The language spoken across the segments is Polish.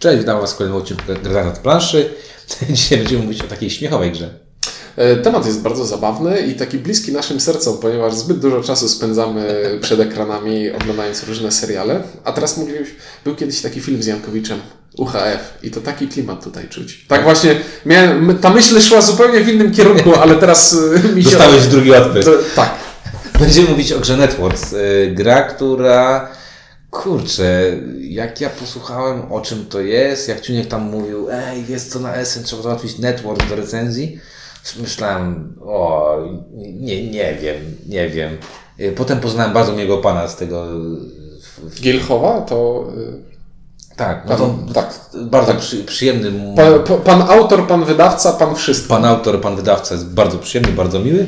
Cześć, witam Was w kolejnym odcinku Granat planszy. Dzisiaj będziemy mówić o takiej śmiechowej grze. E, temat jest bardzo zabawny i taki bliski naszym sercom, ponieważ zbyt dużo czasu spędzamy przed ekranami oglądając różne seriale. A teraz mówiliśmy, był kiedyś taki film z Jankowiczem, UHF i to taki klimat tutaj czuć. Tak właśnie, miałem, ta myśl szła zupełnie w innym kierunku, ale teraz e, mi się... Dostałeś drugi odbyt. To, tak. Będziemy mówić o grze Networks. Y, Gra, która... Kurczę, jak ja posłuchałem o czym to jest, jak Ciuniek tam mówił, ej, jest co na Essen, trzeba załatwić network do recenzji, myślałem, o, nie, nie wiem, nie wiem. Y, Potem poznałem bardzo miłego pana z tego... Gilchowa to... y, Tak, no to Pan- tak. bardzo przy, przyjemny Pan, pa- pan autor, pan wydawca, pan wszystko. Pan autor, pan wydawca jest bardzo przyjemny, bardzo miły.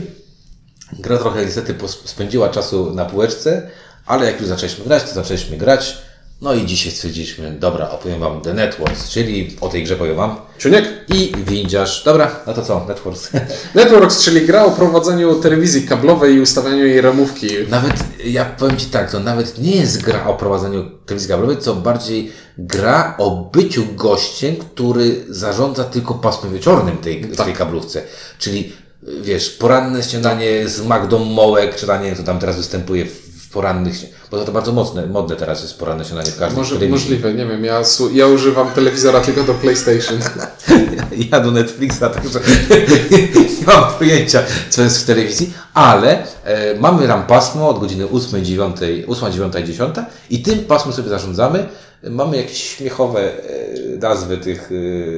Gra trochę niestety spędziła czasu na półeczce, ale jak już zaczęliśmy grać, to zaczęliśmy grać. No i dzisiaj stwierdziliśmy, dobra, opowiem Wam The Networks, czyli o tej grze powiem Wam. Ciuniek? I windziarz. Dobra, no to co, Networks. Networks, czyli gra o prowadzeniu telewizji kablowej i ustawianiu jej ramówki. Nawet, ja powiem Ci tak, to nawet nie jest gra o prowadzeniu telewizji kablowej, co bardziej gra o byciu gościem, który zarządza tylko pasmem wieczornym tej, w tej kablówce. Czyli, wiesz, poranne śniadanie z Magdą Mołek, czy nie co tam teraz występuje w porannych, bo to, to bardzo mocne, modne teraz jest poranne śniadanie w każdej Może, telewizji. możliwe, nie wiem, ja, ja używam telewizora tylko do PlayStation. Ja do Netflixa, także nie mam pojęcia, co jest w telewizji, ale e, mamy ram pasmo od godziny 8, 9, 8, 9, 10 i tym pasmem sobie zarządzamy. Mamy jakieś śmiechowe e, nazwy tych,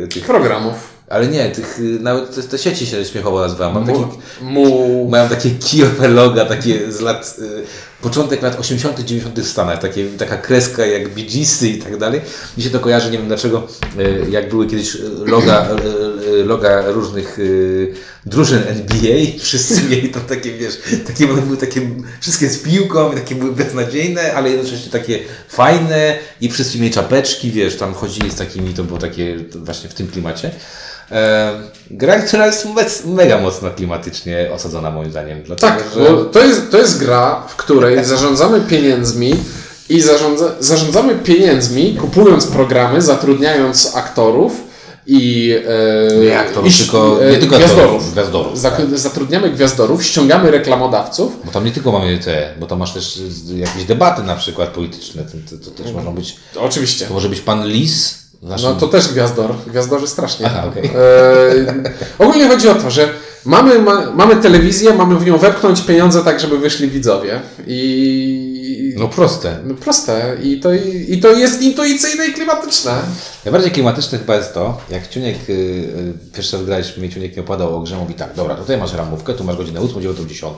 e, tych Programów. Ale nie, tych, e, nawet te, te sieci się śmiechowo nazywają. Mam taki, Mu... mają takie kijowe loga, takie z lat, y, początek lat 80., 90. w Stanach, takie, taka kreska jak Geesy i tak dalej. Mi się to kojarzy, nie wiem dlaczego, y, jak były kiedyś y, loga, y, y, loga różnych y, drużyn NBA, wszyscy mieli tam takie, wiesz, takie one były takie, wszystkie z piłką, takie były beznadziejne, ale jednocześnie takie fajne i wszyscy mieli czapeczki, wiesz, tam chodzili z takimi, to było takie właśnie w tym klimacie. Gra, która jest me- mega mocno klimatycznie osadzona moim zdaniem. Dlatego, Tak, że... bo to jest, to jest gra, w której zarządzamy pieniędzmi i zarządza, zarządzamy pieniędzmi, kupując programy, zatrudniając aktorów i, e, Nie aktorów, i tylko, e, nie tylko gwiazdorów. gwiazdorów. Tak. Zatrudniamy gwiazdorów, ściągamy reklamodawców. Bo tam nie tylko mamy te, bo tam masz też jakieś debaty na przykład polityczne, to, to, to też mogą być, Oczywiście. to może być pan Lis, naszym... No to też gwiazdor. Gwiazdorzy strasznie. Aha, okej. E, ogólnie chodzi o to, że mamy, ma, mamy telewizję, mamy w nią wepchnąć pieniądze tak, żeby wyszli widzowie. I. No proste. No proste. I to, I to jest intuicyjne i klimatyczne. Najbardziej klimatyczne chyba jest to, jak Ciuniek, y, y, pierwszy raz Ciuniek mi opowiadał o grze, mówi tak, dobra, tutaj masz ramówkę, tu masz godzinę 8, 9, 10,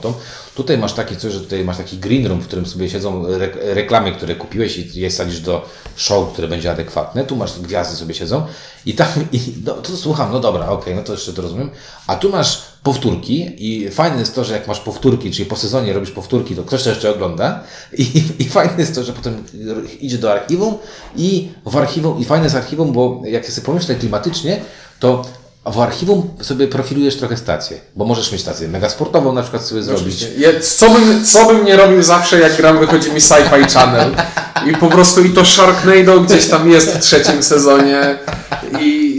tutaj masz takie coś, że tutaj masz taki green room, w którym sobie siedzą re reklamy, które kupiłeś i je sadzisz do show, które będzie adekwatne, tu masz gwiazdy sobie siedzą i tam, i, no, to słucham, no dobra, okej, no to jeszcze to rozumiem, a tu masz powtórki i fajne jest to, że jak masz powtórki, czyli po sezonie robisz powtórki, to ktoś to jeszcze ogląda i, i fajne jest to, że potem idzie do archiwum i w archiwum, i fajne jest archiwum, bo jak sobie pomyślę klimatycznie, to w archiwum sobie profilujesz trochę stację, bo możesz mieć stację mega sportową na przykład sobie zrobić. Ja, co, bym, co bym nie robił zawsze, jak gram, wychodzi mi Sci-Fi Channel. I po prostu i to Sharknado gdzieś tam jest w trzecim sezonie.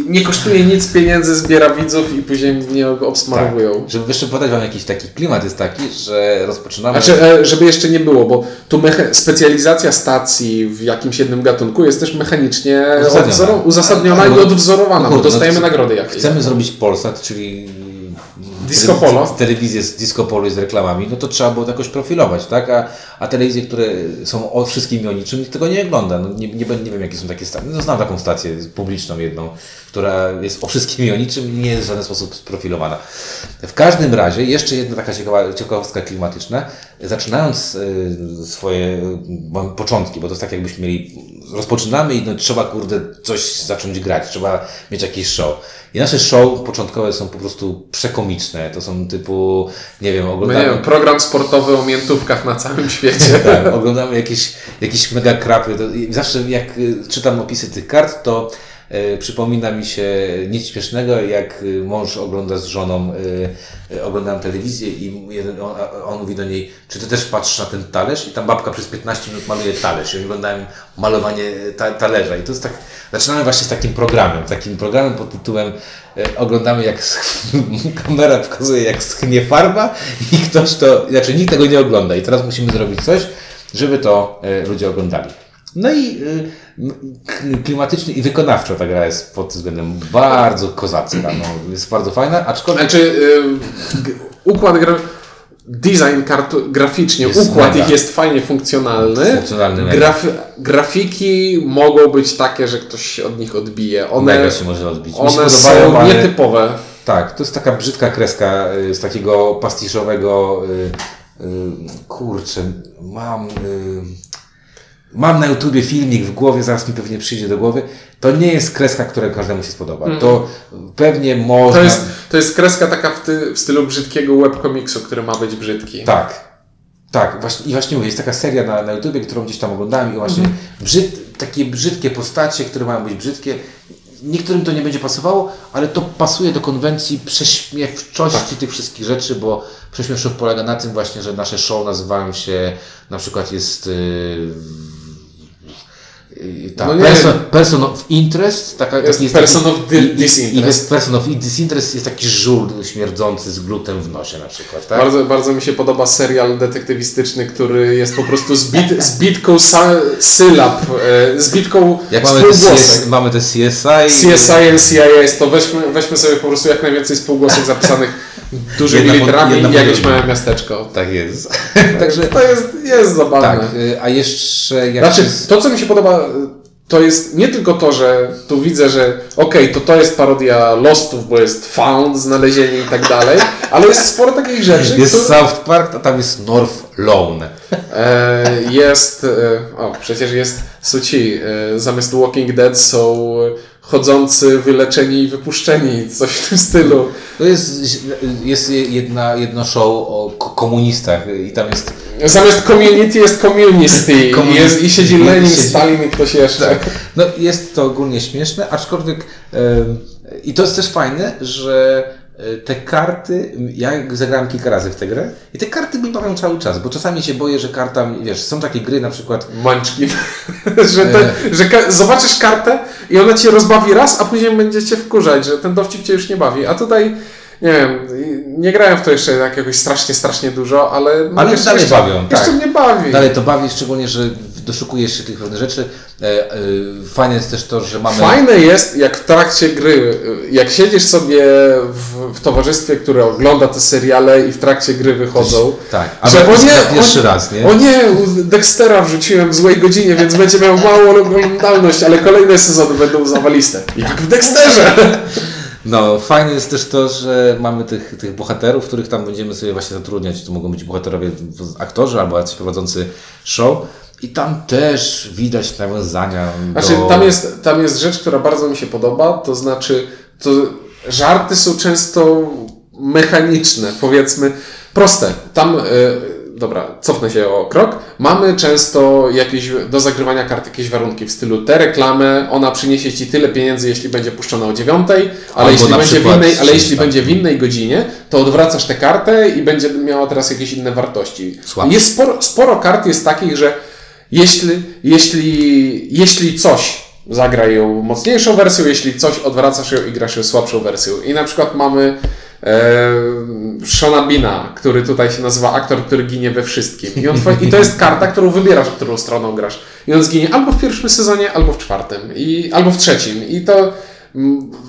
Nie kosztuje nic pieniędzy, zbiera widzów i później mnie obsmarowują. Żeby jeszcze podać Wam jakiś taki klimat jest taki, że rozpoczynamy... Znaczy, e, żeby jeszcze nie było, bo tu mecha- specjalizacja stacji w jakimś jednym gatunku jest też mechanicznie Uzasadniona. odwzoro- uzasadniona i odwzorowana, no bo kurde, dostajemy no nagrody jakieś. Chcemy zrobić Polsat, czyli Disco Polo. z telewizję z Disco Polo i z reklamami, no to trzeba było to jakoś profilować, tak? A, a telewizje, które są o wszystkim i o niczym, nikt tego nie ogląda. No, nie, nie, wiem- nie wiem, jakie są takie stacje. No, znam taką stację publiczną jedną, która jest o wszystkim i o niczym i nie jest w żaden sposób sprofilowana. W każdym razie, jeszcze jedna taka ciekawa, ciekawostka klimatyczna. Zaczynając y, swoje y, początki, bo to jest tak jakbyśmy mieli, rozpoczynamy i no, trzeba kurde coś zacząć grać, trzeba mieć jakiś show. I nasze show początkowe są po prostu przekomiczne. To są typu, nie wiem, oglądamy... nie wiem, program sportowy o miętówkach na całym świecie. Tak, oglądamy jakieś, jakieś mega krapy. Zawsze jak y, czytam opisy tych kart, to przypomina mi się nic śmiesznego, jak y, mąż ogląda z żoną, y, y, oglądam telewizję i on, on mówi do niej, czy ty też patrzysz na ten talerz? I tam babka przez 15 minut maluje talerz. I oglądają malowanie ta, talerza. I to jest tak Zaczynamy właśnie z takim programem, takim programem pod tytułem e, oglądamy jak kamera pokazuje jak schnie farba i ktoś to, znaczy nikt tego nie ogląda i teraz musimy zrobić coś, żeby to e, ludzie oglądali. No i y, klimatycznie i wykonawczo ta gra jest pod tym względem bardzo kozacka, no, jest bardzo fajna, aczkolwiek Znaczy, y, układ gra... Design kart graficznie, Jest układ mega. ich jest fajnie funkcjonalny. Funkcjonalny. Graf, grafiki mogą być takie, że ktoś się od nich odbije. One, mega się może odbić. One podobają, są ale- nietypowe. Tak, to jest taka brzydka kreska y, z takiego pastiszowego. Kurczę, mam. Mam na YouTubie filmik w głowie, zaraz mi pewnie przyjdzie do głowy. To nie jest kreska, która każdemu się spodoba. To pewnie można. To jest, to jest kreska taka w, ty, w stylu brzydkiego webkomiksu, który ma być brzydki. Tak. Tak, właśnie, i właśnie mówię, jest taka seria na, na YouTubie, którą gdzieś tam oglądałem i właśnie Mhm. brzyd, takie brzydkie postacie, które mają być brzydkie. Niektórym to nie będzie pasowało, ale to pasuje do konwencji prześmiewczości Tak. tych wszystkich rzeczy, bo prześmiewczość polega na tym właśnie, że nasze show nazywają się, na przykład jest yy, yy, ta No person, person of interest, taka, Jest taki person taki- of di- i- i- disinterest. I jest person of disinterest jest taki żul śmierdzący z glutem w nosie na przykład, tak? Bardzo, bardzo mi się podoba serial detektywistyczny, który jest po prostu zbit, zbitką sa, sylab, e, zbitką Jak mamy te. CS, mamy te CSI. CSI and CIS, to weźmy, weźmy sobie po prostu jak najwięcej spółgłosek zapisanych dużymi Jedna literami jedna jakieś małe miasteczko. Tak jest. Także to jest, jest zabawne. tak, y, a jeszcze jak Znaczy, to co mi się podoba, to jest nie tylko to, że tu widzę, że okej, to to jest parodia Lostów, bo jest found, znalezienie i tak dalej, ale jest sporo takich rzeczy, jest które... South Park, a tam jest North Lone. E, jest, e, o przecież jest Suci, e, zamiast Walking Dead są chodzący, wyleczeni i wypuszczeni, coś w tym stylu. To jest, jest jedna, jedno show o ko- komunistach i tam jest Zamiast community jest community i, Community. jest, i siedzi Lenin, Siedzi. Stalin i ktoś jeszcze. No jest to ogólnie śmieszne, aczkolwiek em, i to jest też fajne, że te karty, ja zagrałem kilka razy w tę grę i te karty mi bawią cały czas, bo czasami się boję, że karta, wiesz, są takie gry na przykład, Munchkin. że te, że ka- zobaczysz kartę i ona cię rozbawi raz, a później będzie cię wkurzać, że ten dowcip cię już nie bawi. A tutaj, nie wiem, nie grałem w to jeszcze jakoś strasznie, strasznie dużo, ale, Ale jeszcze, dalej jeszcze, bawią, Jeszcze tak. mnie bawi. dalej to bawi, szczególnie, że doszukujesz się tych pewnych rzeczy. E, e, Fajne jest też to, że mamy... Fajne jest, jak w trakcie gry, jak siedzisz sobie w, w towarzystwie, które ogląda te seriale i w trakcie gry wychodzą, Tak, a że o nie, pierwszy raz, nie? O nie, Dextera wrzuciłem w złej godzinie, więc będzie miał małą oglądalność, ale kolejne sezony będą zawaliste. Jak w Dexterze! No, fajne jest też to, że mamy tych, tych bohaterów, których tam będziemy sobie właśnie zatrudniać. To mogą być bohaterowie, aktorzy albo jacyś prowadzący show. I tam też widać nawiązania Znaczy, do... tam jest, tam jest rzecz, która bardzo mi się podoba, to znaczy, to żarty są często mechaniczne, powiedzmy, proste. Tam, e, dobra, cofnę się o krok. Mamy często jakieś, do zagrywania kart jakieś warunki w stylu te reklamy, ona przyniesie Ci tyle pieniędzy, jeśli będzie puszczona o dziewiątej, ale jeśli będzie innej, ale jeśli będzie w innej godzinie, to odwracasz tę kartę i będzie miała teraz jakieś inne wartości. Jest sporo, sporo kart jest takich, że jeśli, jeśli, jeśli coś zagra ją mocniejszą wersją, jeśli coś odwracasz ją i grasz ją słabszą wersją. I na przykład mamy e, Shona Bina, który tutaj się nazywa aktor, który ginie we wszystkim. I, on, I to jest karta, którą wybierasz, którą stroną grasz. I on zginie albo w pierwszym sezonie, albo w czwartym, i, albo w trzecim. I to,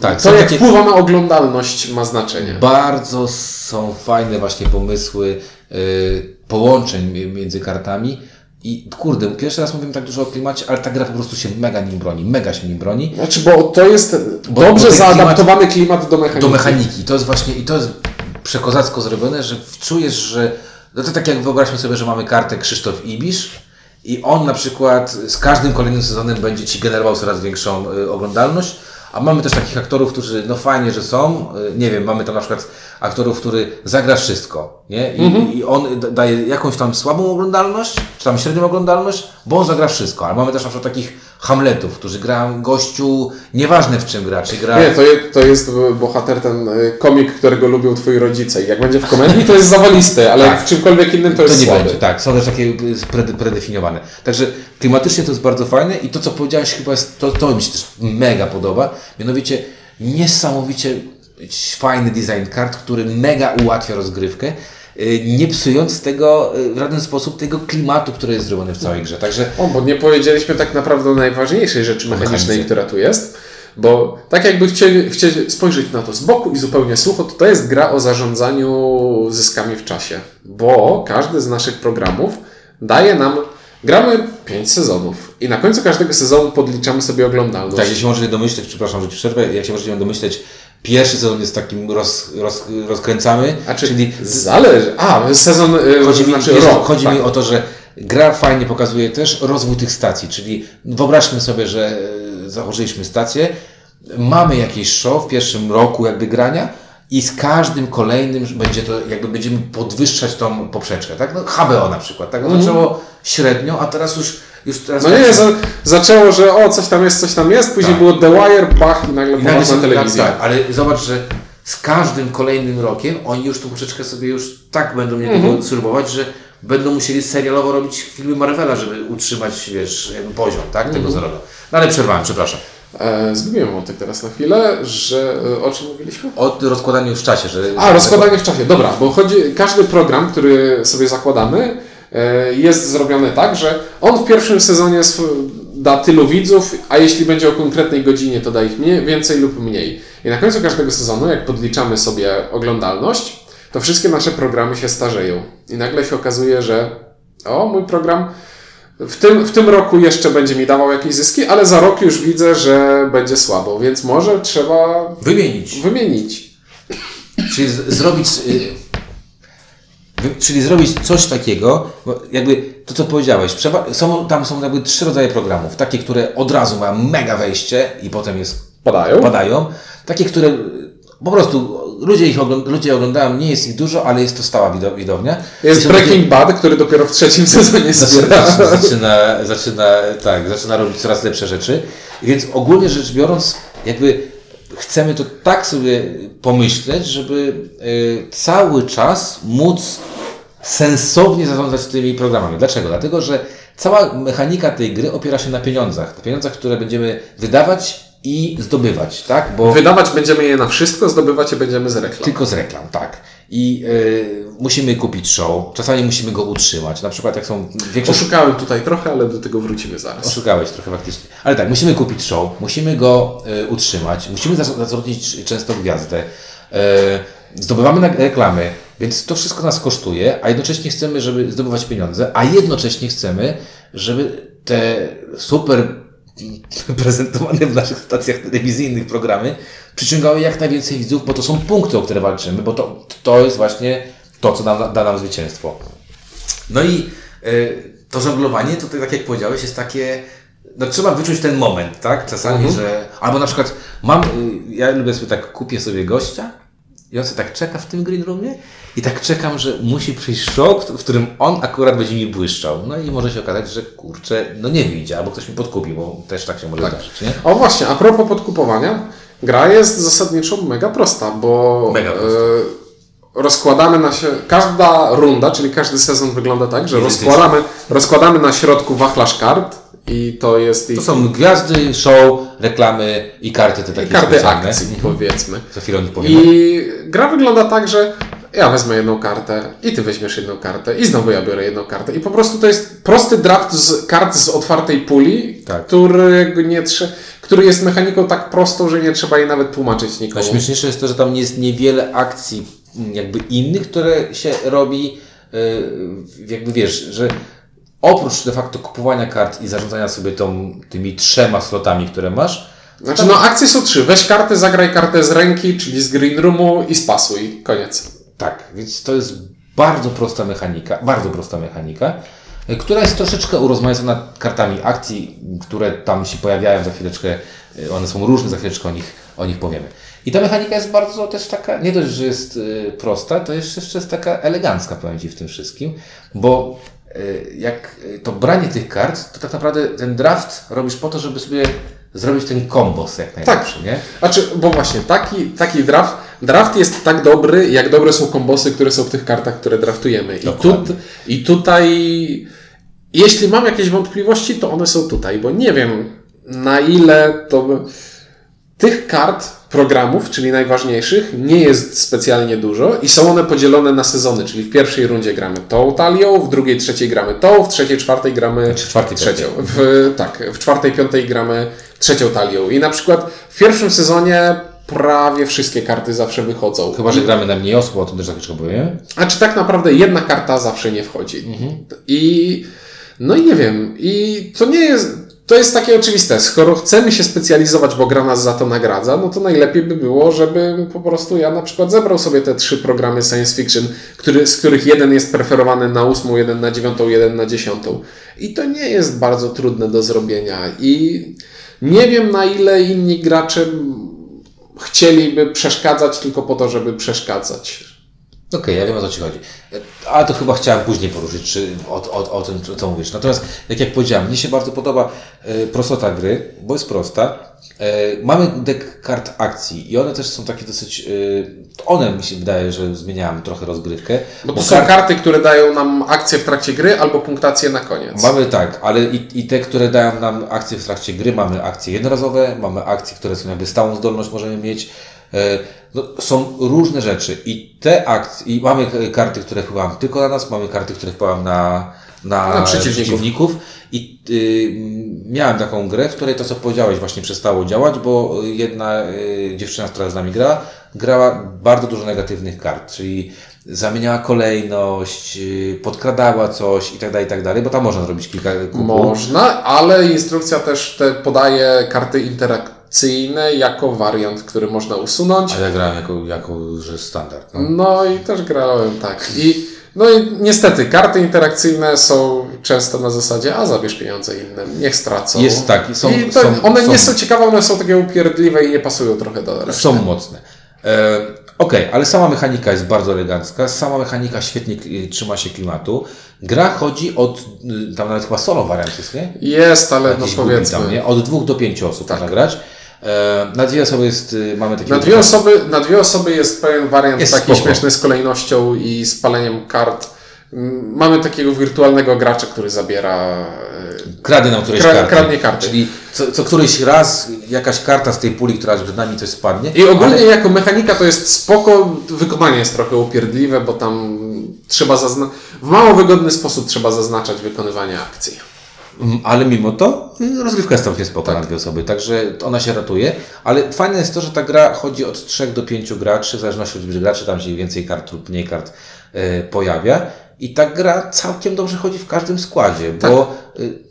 Tak, to jak takie- wpływa na oglądalność ma znaczenie. Bardzo są fajne właśnie pomysły y, połączeń mi- między kartami. I kurde, pierwszy raz mówimy tak dużo o klimacie, ale ta gra po prostu się mega nim broni, mega się nim broni. Znaczy, bo to jest Bo- dobrze bo zaadaptowany klimat do mechaniki. do mechaniki. To jest właśnie, i to jest przekozacko zrobione, że czujesz, że no to tak jak wyobraźmy sobie, że mamy kartę Krzysztof Ibisz i on na przykład z każdym kolejnym sezonem będzie Ci generował coraz większą y, oglądalność, a mamy też takich aktorów, którzy no fajnie, że są, y, nie wiem, mamy tam na przykład aktorów, który zagra wszystko, nie? I, i on daje jakąś tam słabą oglądalność, czy tam średnią oglądalność, bo on zagra wszystko, ale mamy też na przykład takich Hamletów, którzy gra gościu, nieważne w czym gra, czy gra... Nie, to, je, to jest bohater, ten y, komik, którego lubią twoi rodzice. I jak będzie w komedii, to jest zawalisty, ale Tak. w czymkolwiek innym to, To jest nie słaby. będzie, tak, są też takie prede- predefiniowane. Także klimatycznie to jest bardzo fajne i to, co powiedziałeś, chyba jest, to, to mi się też mega podoba. Mianowicie niesamowicie fajny design kart, który mega ułatwia rozgrywkę, y, nie psując tego y, w żaden sposób tego klimatu, który jest zrobiony w całej grze. Także O, bo nie powiedzieliśmy tak naprawdę najważniejszej rzeczy mechanicznej, mechanice. która tu jest. Bo tak jakby chcieli, chcieli spojrzeć na to z boku i zupełnie sucho, to to jest gra o zarządzaniu zyskami w czasie. Bo każdy z naszych programów daje nam, gramy 5 sezonów i na końcu każdego sezonu podliczamy sobie oglądalność. Tak, się możecie domyśleć, przepraszam, że ci przerwę, jak się możecie domyśleć, pierwszy sezon jest takim roz, roz, rozkręcamy, A czy czyli zależy. A, sezon, y, chodzi, mi, znaczy rok. chodzi tak. mi o to, że gra fajnie pokazuje też rozwój tych stacji, czyli wyobraźmy sobie, że e, założyliśmy stację, mamy jakieś show w pierwszym roku jakby grania i z każdym kolejnym będzie to, jakby będziemy podwyższać tą poprzeczkę, tak? No HBO na przykład, tak? No, Zaczęło średnio, a teraz już, już teraz... No nie, za, zaczęło, że o, coś tam jest, coś tam jest, później Tak. było The Wire, bach i nagle I nagle się- telewizja. Tak, ale zobacz, że z każdym kolejnym rokiem oni już tą poprzeczkę sobie już tak będą mnie tego śrubować, że będą musieli serialowo robić filmy Marvela, żeby utrzymać, wiesz, poziom, tak, tego zarobku. No ale przerwałem, przepraszam. E, zgubiłem wątek teraz na chwilę, że e, o czym mówiliśmy? O rozkładaniu w czasie, że... A, rozkładanie w czasie. Dobra, bo chodzi, każdy program, który sobie zakładamy, jest zrobiony tak, że on w pierwszym sezonie da tylu widzów, a jeśli będzie o konkretnej godzinie, to da ich mniej, więcej lub mniej. I na końcu każdego sezonu, jak podliczamy sobie oglądalność, to wszystkie nasze programy się starzeją. I nagle się okazuje, że o, mój program w tym, w tym roku jeszcze będzie mi dawał jakieś zyski, ale za rok już widzę, że będzie słabo, więc może trzeba Wymienić. wymienić. Czyli z, zrobić... Czyli zrobić coś takiego, bo jakby to co powiedziałeś, są, tam są jakby trzy rodzaje programów. Takie, które od razu mają mega wejście i potem jest Padają. padają. Takie, które po prostu ludzie ich ogląd- ludzie oglądają, nie jest ich dużo, ale jest to stała wido- widownia. Jest Breaking Bad, który dopiero w trzecim sezonie zaczyna, zaczyna, zaczyna, tak, zaczyna robić coraz lepsze rzeczy. Więc ogólnie rzecz biorąc, jakby chcemy to tak sobie pomyśleć, żeby y, cały czas móc sensownie zarządzać tymi programami. Dlaczego? Dlatego, że cała mechanika tej gry opiera się na pieniądzach. Na pieniądzach, które będziemy wydawać i zdobywać, tak? Bo Wydawać będziemy je na wszystko, zdobywać je będziemy z reklam. tylko z reklam, tak. I y, musimy kupić show, czasami musimy go utrzymać. Na przykład jak są większe Oszukałem tutaj trochę, ale do tego wrócimy zaraz. Oszukałeś trochę faktycznie. Ale tak, musimy kupić show, musimy go e, utrzymać, musimy za- zatrudnić często gwiazdę, e, zdobywamy reklamy, więc to wszystko nas kosztuje, a jednocześnie chcemy, żeby zdobywać pieniądze, a jednocześnie chcemy, żeby te super prezentowane w naszych stacjach telewizyjnych programy przyciągały jak najwięcej widzów, bo to są punkty, o które walczymy, bo to, to jest właśnie to, co nam, da nam zwycięstwo. No i y, to żonglowanie, to tak jak powiedziałeś, jest takie. No trzeba wyczuć ten moment, tak? Czasami, że. Albo na przykład mam. Y, ja lubię sobie tak, kupię sobie gościa i on sobie tak czeka w tym green roomie i tak czekam, że musi przyjść show, w którym on akurat będzie mi błyszczał. No i może się okazać, że kurczę, no nie wyjdzie, albo ktoś mi podkupi, bo też tak się może zdarzyć, nie? O właśnie, a propos podkupowania, gra jest zasadniczo mega prosta, bo Mega prosta. e, rozkładamy na się, każda runda, czyli każdy sezon wygląda tak, że rozkładamy, rozkładamy na środku wachlarz kart i to jest To są gwiazdy, show, reklamy i karty te i takie karty specjalne. akcji, powiedzmy. Za chwilę o nich powiemy. I gra wygląda tak, że ja wezmę jedną kartę i ty weźmiesz jedną kartę i znowu ja biorę jedną kartę. I po prostu to jest prosty draft z kart z otwartej puli, Tak. którego nie trze- który jest mechaniką tak prostą, że nie trzeba jej nawet tłumaczyć nikomu. Najśmieszniejsze jest to, że tam jest niewiele akcji jakby innych, które się robi, yy, jakby wiesz, że oprócz de facto kupowania kart i zarządzania sobie tą, tymi trzema slotami, które masz, Znaczy, no akcje są trzy. Weź kartę, zagraj kartę z ręki, czyli z green roomu i spasuj. Koniec. tak, więc to jest bardzo prosta mechanika, bardzo prosta mechanika, y, która jest troszeczkę urozmaicona kartami akcji, które tam się pojawiają za chwileczkę, y, one są różne, za chwileczkę o nich, o nich powiemy. I ta mechanika jest bardzo też taka, nie dość, że jest y, prosta, to jeszcze, jeszcze jest taka elegancka, powiem Ci, w tym wszystkim, bo y, jak y, to branie tych kart, to tak naprawdę ten draft robisz po to, żeby sobie zrobić ten kombos jak najlepszy, Tak. nie? Znaczy, bo właśnie taki, taki draft, draft jest tak dobry, jak dobre są kombosy, które są w tych kartach, które draftujemy. I, tu. I tutaj, jeśli mam jakieś wątpliwości, to one są tutaj, bo nie wiem na ile to. Tych kart, programów, czyli najważniejszych, nie jest specjalnie dużo i są one podzielone na sezony, czyli w pierwszej rundzie gramy tą talią, w drugiej, trzeciej gramy tą, w trzeciej, czwartej gramy czwartej, trzecią. W, tak, w czwartej, piątej gramy trzecią talią. I na przykład w pierwszym sezonie prawie wszystkie karty zawsze wychodzą. Chyba, że gramy na mniej osób, o tym też chwileczkę powiem. A czy tak naprawdę jedna karta zawsze nie wchodzi? Mhm. I no i nie wiem. I to nie jest. To jest takie oczywiste. Skoro chcemy się specjalizować, bo gra nas za to nagradza, no to najlepiej by było, żeby po prostu ja na przykład zebrał sobie te trzy programy science fiction, który, z których jeden jest preferowany na ósmą, jeden na dziewiątą, jeden na dziesiątą. I to nie jest bardzo trudne do zrobienia. I nie wiem na ile inni gracze chcieliby przeszkadzać tylko po to, żeby przeszkadzać. Okej, ja wiem o co Ci chodzi. Ale to chyba chciałem później poruszyć, czy o, o, o tym, co mówisz. Natomiast, jak jak powiedziałem, mnie się bardzo podoba e, prostota gry, bo jest prosta. E, mamy deck kart akcji i one też są takie dosyć... E, one mi się wydaje, że zmieniają trochę rozgrywkę. Bo to są kart- karty, które dają nam akcję w trakcie gry albo punktację na koniec. Mamy tak, ale i, i te, które dają nam akcje w trakcie gry, mamy akcje jednorazowe, mamy akcje, które są jakby stałą zdolność możemy mieć. E, No, są różne rzeczy i te akcje, i mamy karty, które wpływają tylko na nas, mamy karty, które wpływają na, na, Na przeciwników. przeciwników. I y, miałem taką grę, w której to, co powiedziałeś, właśnie przestało działać, bo jedna y, dziewczyna, która z nami gra, grała bardzo dużo negatywnych kart, czyli zamieniała kolejność, y, podkradała coś i tak dalej, i tak dalej, bo tam można zrobić kilka kupu. Można, ale instrukcja też te podaje karty interakcyjne jako wariant, który można usunąć. A ja grałem jako, jako że standard. No. No i też grałem tak. I, no i niestety, karty interakcyjne są często na zasadzie, a zabierz pieniądze innym, niech stracą. Jest tak, są- I to, są- one nie są- są ciekawe, one są takie upierdliwe i nie pasują trochę do reszty. Są mocne. E, Okej, ale sama mechanika jest bardzo elegancka, sama mechanika świetnie y, trzyma się klimatu. Gra chodzi od, y, tam nawet chyba solo wariant jest, nie? Jest, ale no Jakiś gubi powiedzmy. tam, nie? Od dwóch do pięciu osób można grać. E, na dwie osoby jest, y, mamy takie... Na dwie, osoby, na dwie osoby jest pewien wariant Jest taki spoko. śmieszny z kolejnością i spaleniem kart. Mamy takiego wirtualnego gracza, który zabiera. e, Kradnie nam któreś Kra- kradnie karty. Czyli co, co któryś raz jakaś karta z tej puli, która przed nami coś spadnie. I ogólnie ale- jako mechanika to jest spoko, wykonanie jest trochę upierdliwe, bo tam trzeba zazna- w mało wygodny sposób trzeba zaznaczać wykonywanie akcji. Mm, Ale mimo to y, rozgrywka jest całkiem spoko Tak. na dwie osoby, także ona się ratuje. Ale fajne jest to, że ta gra chodzi od 3 do 5 graczy, w zależności od liczby graczy, tam się więcej kart lub mniej kart e, pojawia. I ta gra całkiem dobrze chodzi w każdym składzie, bo y, y,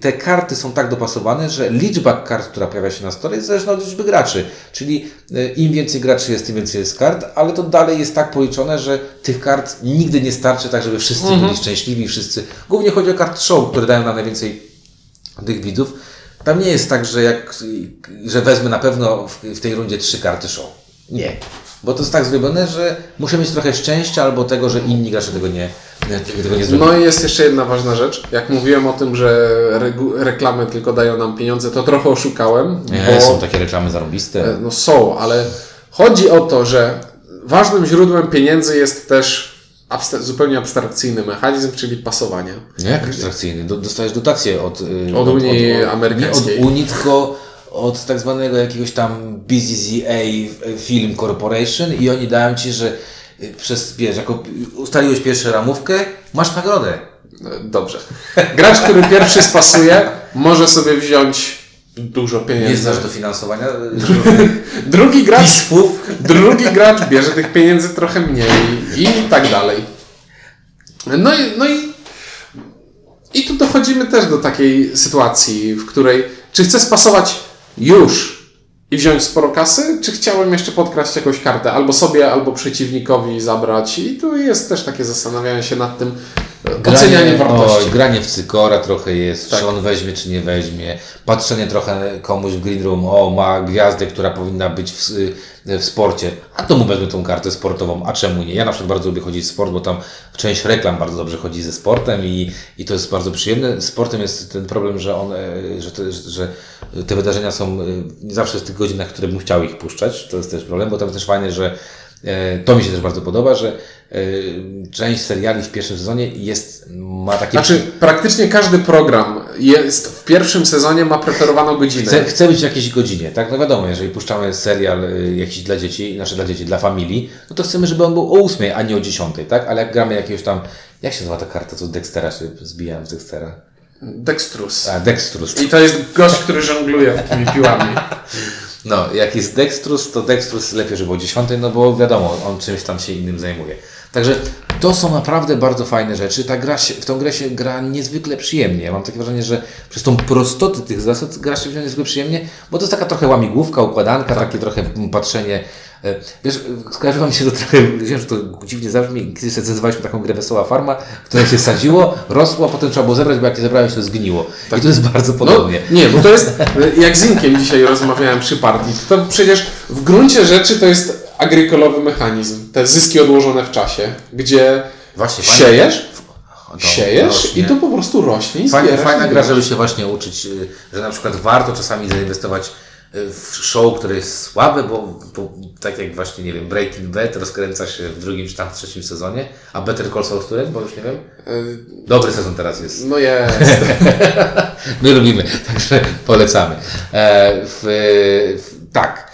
te karty są tak dopasowane, że liczba kart, która pojawia się na stole jest zależna od liczby graczy. Czyli y, im więcej graczy jest, tym więcej jest kart, ale to dalej jest tak policzone, że tych kart nigdy nie starczy tak, żeby wszyscy byli szczęśliwi, wszyscy. Głównie chodzi o kart show, które dają nam najwięcej tych widzów. Tam nie jest tak, że jak, że wezmę na pewno w, w tej rundzie trzy karty show. Nie. Bo to jest tak zrobione, że muszę mieć trochę szczęścia albo tego, że inni gracze tego nie, No i jest jeszcze jedna ważna rzecz. Jak mówiłem o tym, że reklamy tylko dają nam pieniądze, to trochę oszukałem. nie, są takie reklamy zarobiste. E, No są, ale chodzi o to, że ważnym źródłem pieniędzy jest też abstra- zupełnie abstrakcyjny mechanizm, czyli pasowanie. Nie, jak abstrakcyjny. Do, dostajesz dotację od, y, Od Unii Amerykańskiej. Nie od Unii, tylko od tak zwanego jakiegoś tam BZZA Film Corporation i oni dają Ci, że przez, wiesz, jako ustaliłeś pierwszą ramówkę, masz nagrodę. E, Dobrze. Gracz, który pierwszy spasuje, może sobie wziąć dużo Nie pieniędzy. znasz dofinansowania Drugi gracz, drugi gracz bierze tych pieniędzy trochę mniej i tak dalej. No i, no i, i tu dochodzimy też do takiej sytuacji, w której czy chcę spasować już i wziąć sporo kasy, czy chciałem jeszcze podkraść jakąś kartę, albo sobie, albo przeciwnikowi zabrać. I tu jest też takie zastanawianie się nad tym, ocenianie wartości. Oj, granie w cykora trochę jest, Tak. czy on weźmie, czy nie weźmie. Patrzenie trochę komuś w green room, o, ma gwiazdę, która powinna być w, w sporcie. A to mu wezmę tą kartę sportową, a czemu nie? Ja na przykład bardzo lubię chodzić w sport, bo tam część reklam bardzo dobrze chodzi ze sportem i, i to jest bardzo przyjemne. Sportem jest ten problem, że on, e, że, te, że te wydarzenia są e, nie zawsze w tych godzinach, które bym chciał ich puszczać. To jest też problem, bo tam też fajnie, że e, to mi się też bardzo podoba, że część seriali w pierwszym sezonie jest, ma takie... Znaczy, praktycznie każdy program jest w pierwszym sezonie ma preferowaną godzinę. Chce, chce być w jakiejś godzinie, tak? No wiadomo, jeżeli puszczamy serial y, jakiś dla dzieci, znaczy dla dzieci, dla familii, no to chcemy, żeby on był o 8, a nie o 10, tak? Ale jak gramy jakiegoś tam, jak się nazywa ta karta, co Dextera się zbijałem z Dextera? Dextrus. A, Dextrus. I to jest gość, który żongluje takimi piłami. No, jak jest Dextrus, to Dextrus lepiej, żeby o 10, no bo wiadomo, on czymś tam się innym zajmuje. Także to są naprawdę bardzo fajne rzeczy. Ta gra się, w tą grę się gra niezwykle przyjemnie. Ja mam takie wrażenie, że przez tą prostotę tych zasad gra się niezwykle przyjemnie, bo to jest taka trochę łamigłówka, układanka, takie trochę patrzenie. E, Wiesz, skojarzyło mi się to trochę, wiem, że to dziwnie zabrzmi, kiedyś recenzowaliśmy taką grę Wesoła Farma, która się sadziło, rosło, a potem trzeba było zebrać, bo jak je zebrałeś, to zgniło. I to jest bardzo No, podobnie. nie, bo to jest, jak z Inkiem dzisiaj rozmawiałem przy partii, to przecież w gruncie rzeczy to jest agrykolowy mechanizm. Te zyski odłożone w czasie, gdzie Właśnie, siejesz, siejesz rośnie. i to po prostu rośnie i Fajna, fajna gra, żeby się właśnie uczyć, y, że na przykład warto czasami zainwestować y, w show, które jest słabe, bo, bo tak jak właśnie, nie wiem, Breaking Bad rozkręca się w drugim czy tam trzecim sezonie, a Better Call Saul który? Bo już nie wiem. Y, Dobry sezon teraz jest. No jest. My lubimy, także polecamy. E, w, w, tak.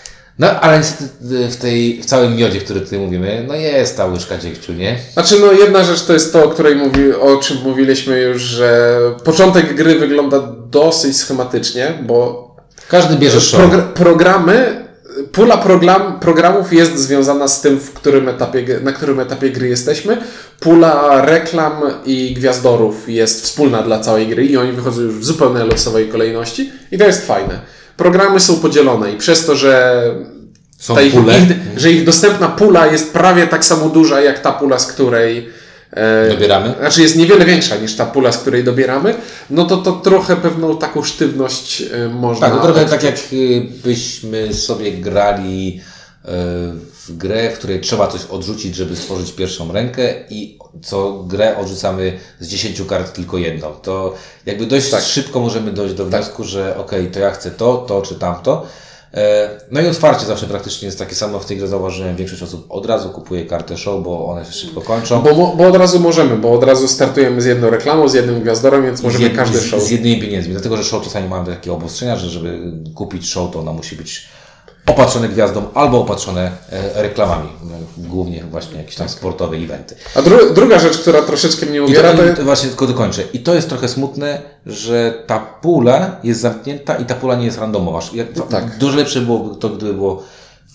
No, ale niestety w, tej, w całym miodzie, który tutaj mówimy, no jest ta łyżka dziegciu, nie? Znaczy, no jedna rzecz to jest to, o, której mówi, o czym mówiliśmy już, że początek gry wygląda dosyć schematycznie, bo Każdy bierze show. progr- programy, pula program, programów jest związana z tym, w którym etapie, na którym etapie gry jesteśmy. Pula reklam i gwiazdorów jest wspólna dla całej gry i oni wychodzą już w zupełnie losowej kolejności i to jest fajne. Programy są podzielone i przez to, że Są ta ich, ich, że ich dostępna pula jest prawie tak samo duża jak ta pula, z której e, Dobieramy? Znaczy jest niewiele większa niż ta pula, z której dobieramy, no to to trochę pewną taką sztywność e, można... Tak, no trochę tak jak y, byśmy sobie grali w grę, w której trzeba coś odrzucić, żeby stworzyć pierwszą rękę i co grę odrzucamy z 10 kart tylko jedną. To jakby dość Tak. szybko możemy dojść do wniosku, że okej, to ja chcę to, to czy tamto. E, No i otwarcie zawsze praktycznie jest takie samo w tej grze zauważyłem. Większość osób od razu kupuje kartę show, bo one się szybko kończą. Bo, bo od razu możemy, bo od razu startujemy z jedną reklamą, z jednym gwiazdorem, więc możemy z, każdy z, show. z jednymi pieniędzmi. Dlatego, że show czasami mamy takie obostrzenia, że żeby kupić show, to ona musi być opatrzone gwiazdą albo opatrzone e, reklamami. No, Głównie właśnie jakieś tam sportowe eventy. A dru- druga rzecz, która troszeczkę mnie uwiera, to, to i jest... to właśnie tylko dokończę. I to jest trochę smutne, że ta pula jest zamknięta i ta pula nie jest randomowa. Jak, tak. Dużo lepsze byłoby to, gdyby było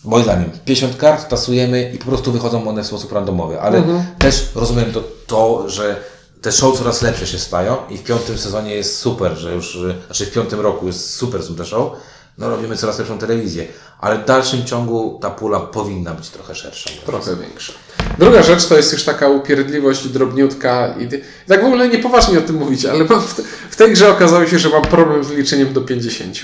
Moim zdaniem, 50 kart tasujemy i po prostu wychodzą one w sposób randomowy, ale też rozumiem to, to, że te show coraz lepsze się stają i w piątym sezonie jest super, że już, znaczy w piątym roku jest super te show, no robimy coraz lepszą telewizję, ale w dalszym ciągu ta pula powinna być trochę szersza. Trochę większa. Druga rzecz to jest już taka upierdliwość drobniutka i tak w ogóle niepoważnie o tym mówić, ale w, w tej grze okazało się, że mam problem z liczeniem do 50.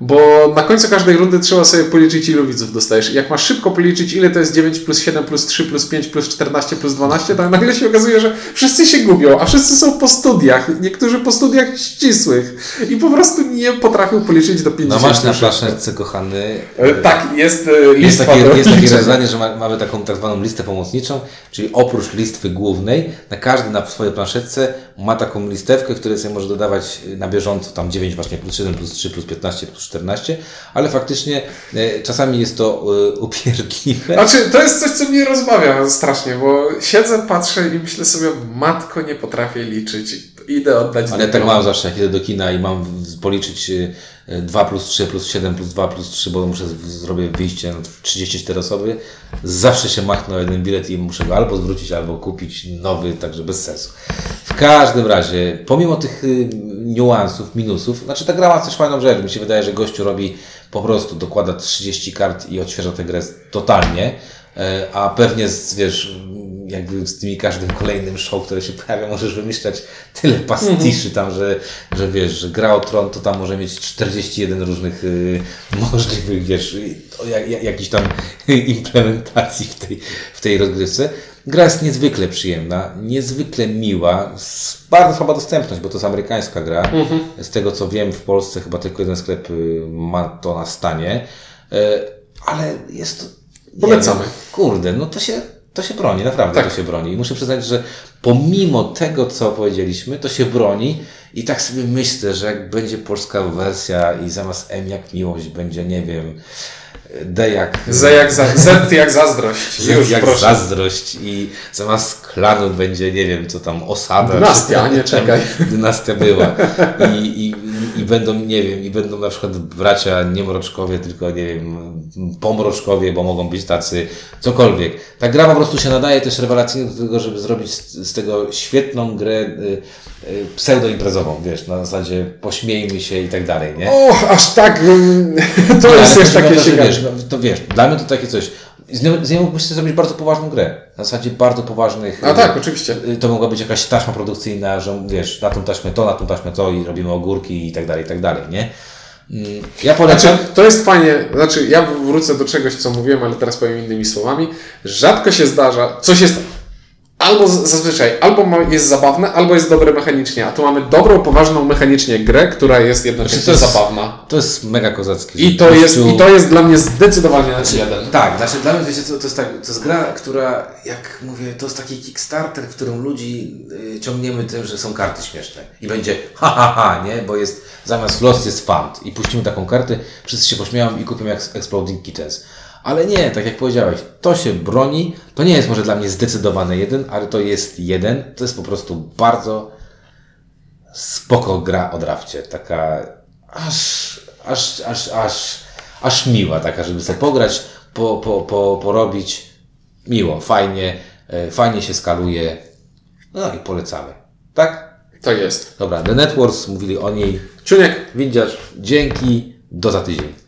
Bo na końcu każdej rundy trzeba sobie policzyć, ilu widzów dostajesz. I jak masz szybko policzyć, ile to jest 9 plus 7 plus 3 plus 5 plus 14 plus 12, to nagle się okazuje, że wszyscy się gubią, a wszyscy są po studiach. Niektórzy po studiach ścisłych. I po prostu nie potrafią policzyć do 50. No masz na flaszeczce, kochany, E, Tak, jest e, Jest lista takie, jest takie liczenia. rozwiązanie, że ma, mamy taką tak zwaną listę pomocniczą, czyli oprócz listwy głównej, na każdy na swojej planszetce ma taką listewkę, w której sobie może dodawać na bieżąco tam 9 właśnie plus 7, plus 3, plus 15, plus 14, ale faktycznie e, czasami jest to e, upierdliwe. Znaczy, to jest coś, co mnie rozbawia strasznie, bo siedzę, patrzę i myślę sobie, matko, nie potrafię liczyć. Idę oddać Ale tak mam zawsze, jak idę do kina i mam policzyć e, 2 plus 3 plus 7 plus 2 plus 3, bo muszę zrobić wyjście w 34 osoby, zawsze się machnę o jeden bilet i muszę go albo zwrócić, albo kupić nowy, także bez sensu. W każdym razie, pomimo tych y, niuansów, minusów, znaczy ta gra ma też fajną rzecz. Mi się wydaje, że gościu robi po prostu, dokłada 30 kart i odświeża tę grę totalnie, e, a pewnie z, wiesz, jakby z tymi każdym kolejnym show, które się pojawia, możesz wymyślać tyle pastiszy tam, że, że wiesz, że gra o tron to tam może mieć 41 różnych y, możliwych, wiesz, jak, jak, jakichś tam implementacji w tej, w tej rozgrywce. Gra jest niezwykle przyjemna, niezwykle miła, bardzo słaba dostępność, bo to jest amerykańska gra. Z tego co wiem, w Polsce chyba tylko jeden sklep y, ma to na stanie, E, ale jest to. Polecamy. wiem, Kurde, no to się, to się broni, naprawdę Tak. to się broni. I muszę przyznać, że pomimo tego, co powiedzieliśmy, to się broni i tak sobie myślę, że jak będzie polska wersja i zamiast M jak miłość będzie, nie wiem, D jak... Z jak, za, Z jak zazdrość. Z Już, jak proszę. zazdrość i zamiast klanu będzie, nie wiem, co tam, osada. Dynastia, nie, czekaj. Dynastia była. I, i, I będą, nie wiem, i będą na przykład bracia nie mroczkowie, tylko, nie wiem, pomroczkowie, bo mogą być tacy, cokolwiek. Ta gra po prostu się nadaje też rewelacyjnie do tego, żeby zrobić z, z tego świetną grę y, y, pseudoimprezową, wiesz, na zasadzie pośmiejmy się i tak dalej, nie? O, aż tak. mm, To jest to też takie ciekawe. wiesz, no, to wiesz, dla mnie to takie coś. Z nią, z nią mógłbyś zrobić bardzo poważną grę. Na zasadzie bardzo poważnych. A tak, oczywiście. Y, To mogła być jakaś taśma produkcyjna, że wiesz, na tą taśmę to, na tą taśmę to i robimy ogórki i tak dalej, i tak dalej, nie? Mm, Ja polecam. Znaczy, to jest fajnie, znaczy ja wrócę do czegoś, co mówiłem, ale teraz powiem innymi słowami. Rzadko się zdarza, coś jest albo zazwyczaj, albo jest zabawne, albo jest dobre mechanicznie, a tu mamy dobrą, poważną mechanicznie grę, która jest jednocześnie Znaczy, to jest- zabawna. To jest mega kozackie. I to, jest, I to jest dla mnie zdecydowanie jeden. Tak, znaczy dla mnie wiecie, co, to, jest tak, to jest gra, która, jak mówię, to jest taki Kickstarter, w którym ludzi y, ciągniemy tym, że są karty śmieszne. I będzie ha, ha, ha, nie? Bo jest, zamiast Lost jest Fund. I puścimy taką kartę, wszyscy się pośmieją i kupią jak Exploding Kittens. Ale nie, tak jak powiedziałeś, to się broni. To nie jest może dla mnie zdecydowany jeden, ale to jest jeden. To jest po prostu bardzo spoko gra o drafcie. Taka aż, aż, aż, aż, aż miła taka, żeby sobie pograć, po, po, po, porobić. Miło, fajnie, e, fajnie się skaluje. No i polecamy. Tak? Tak jest. Dobra, The Networks, mówili o niej. Czuniek, Windziarz, dzięki, do za tydzień.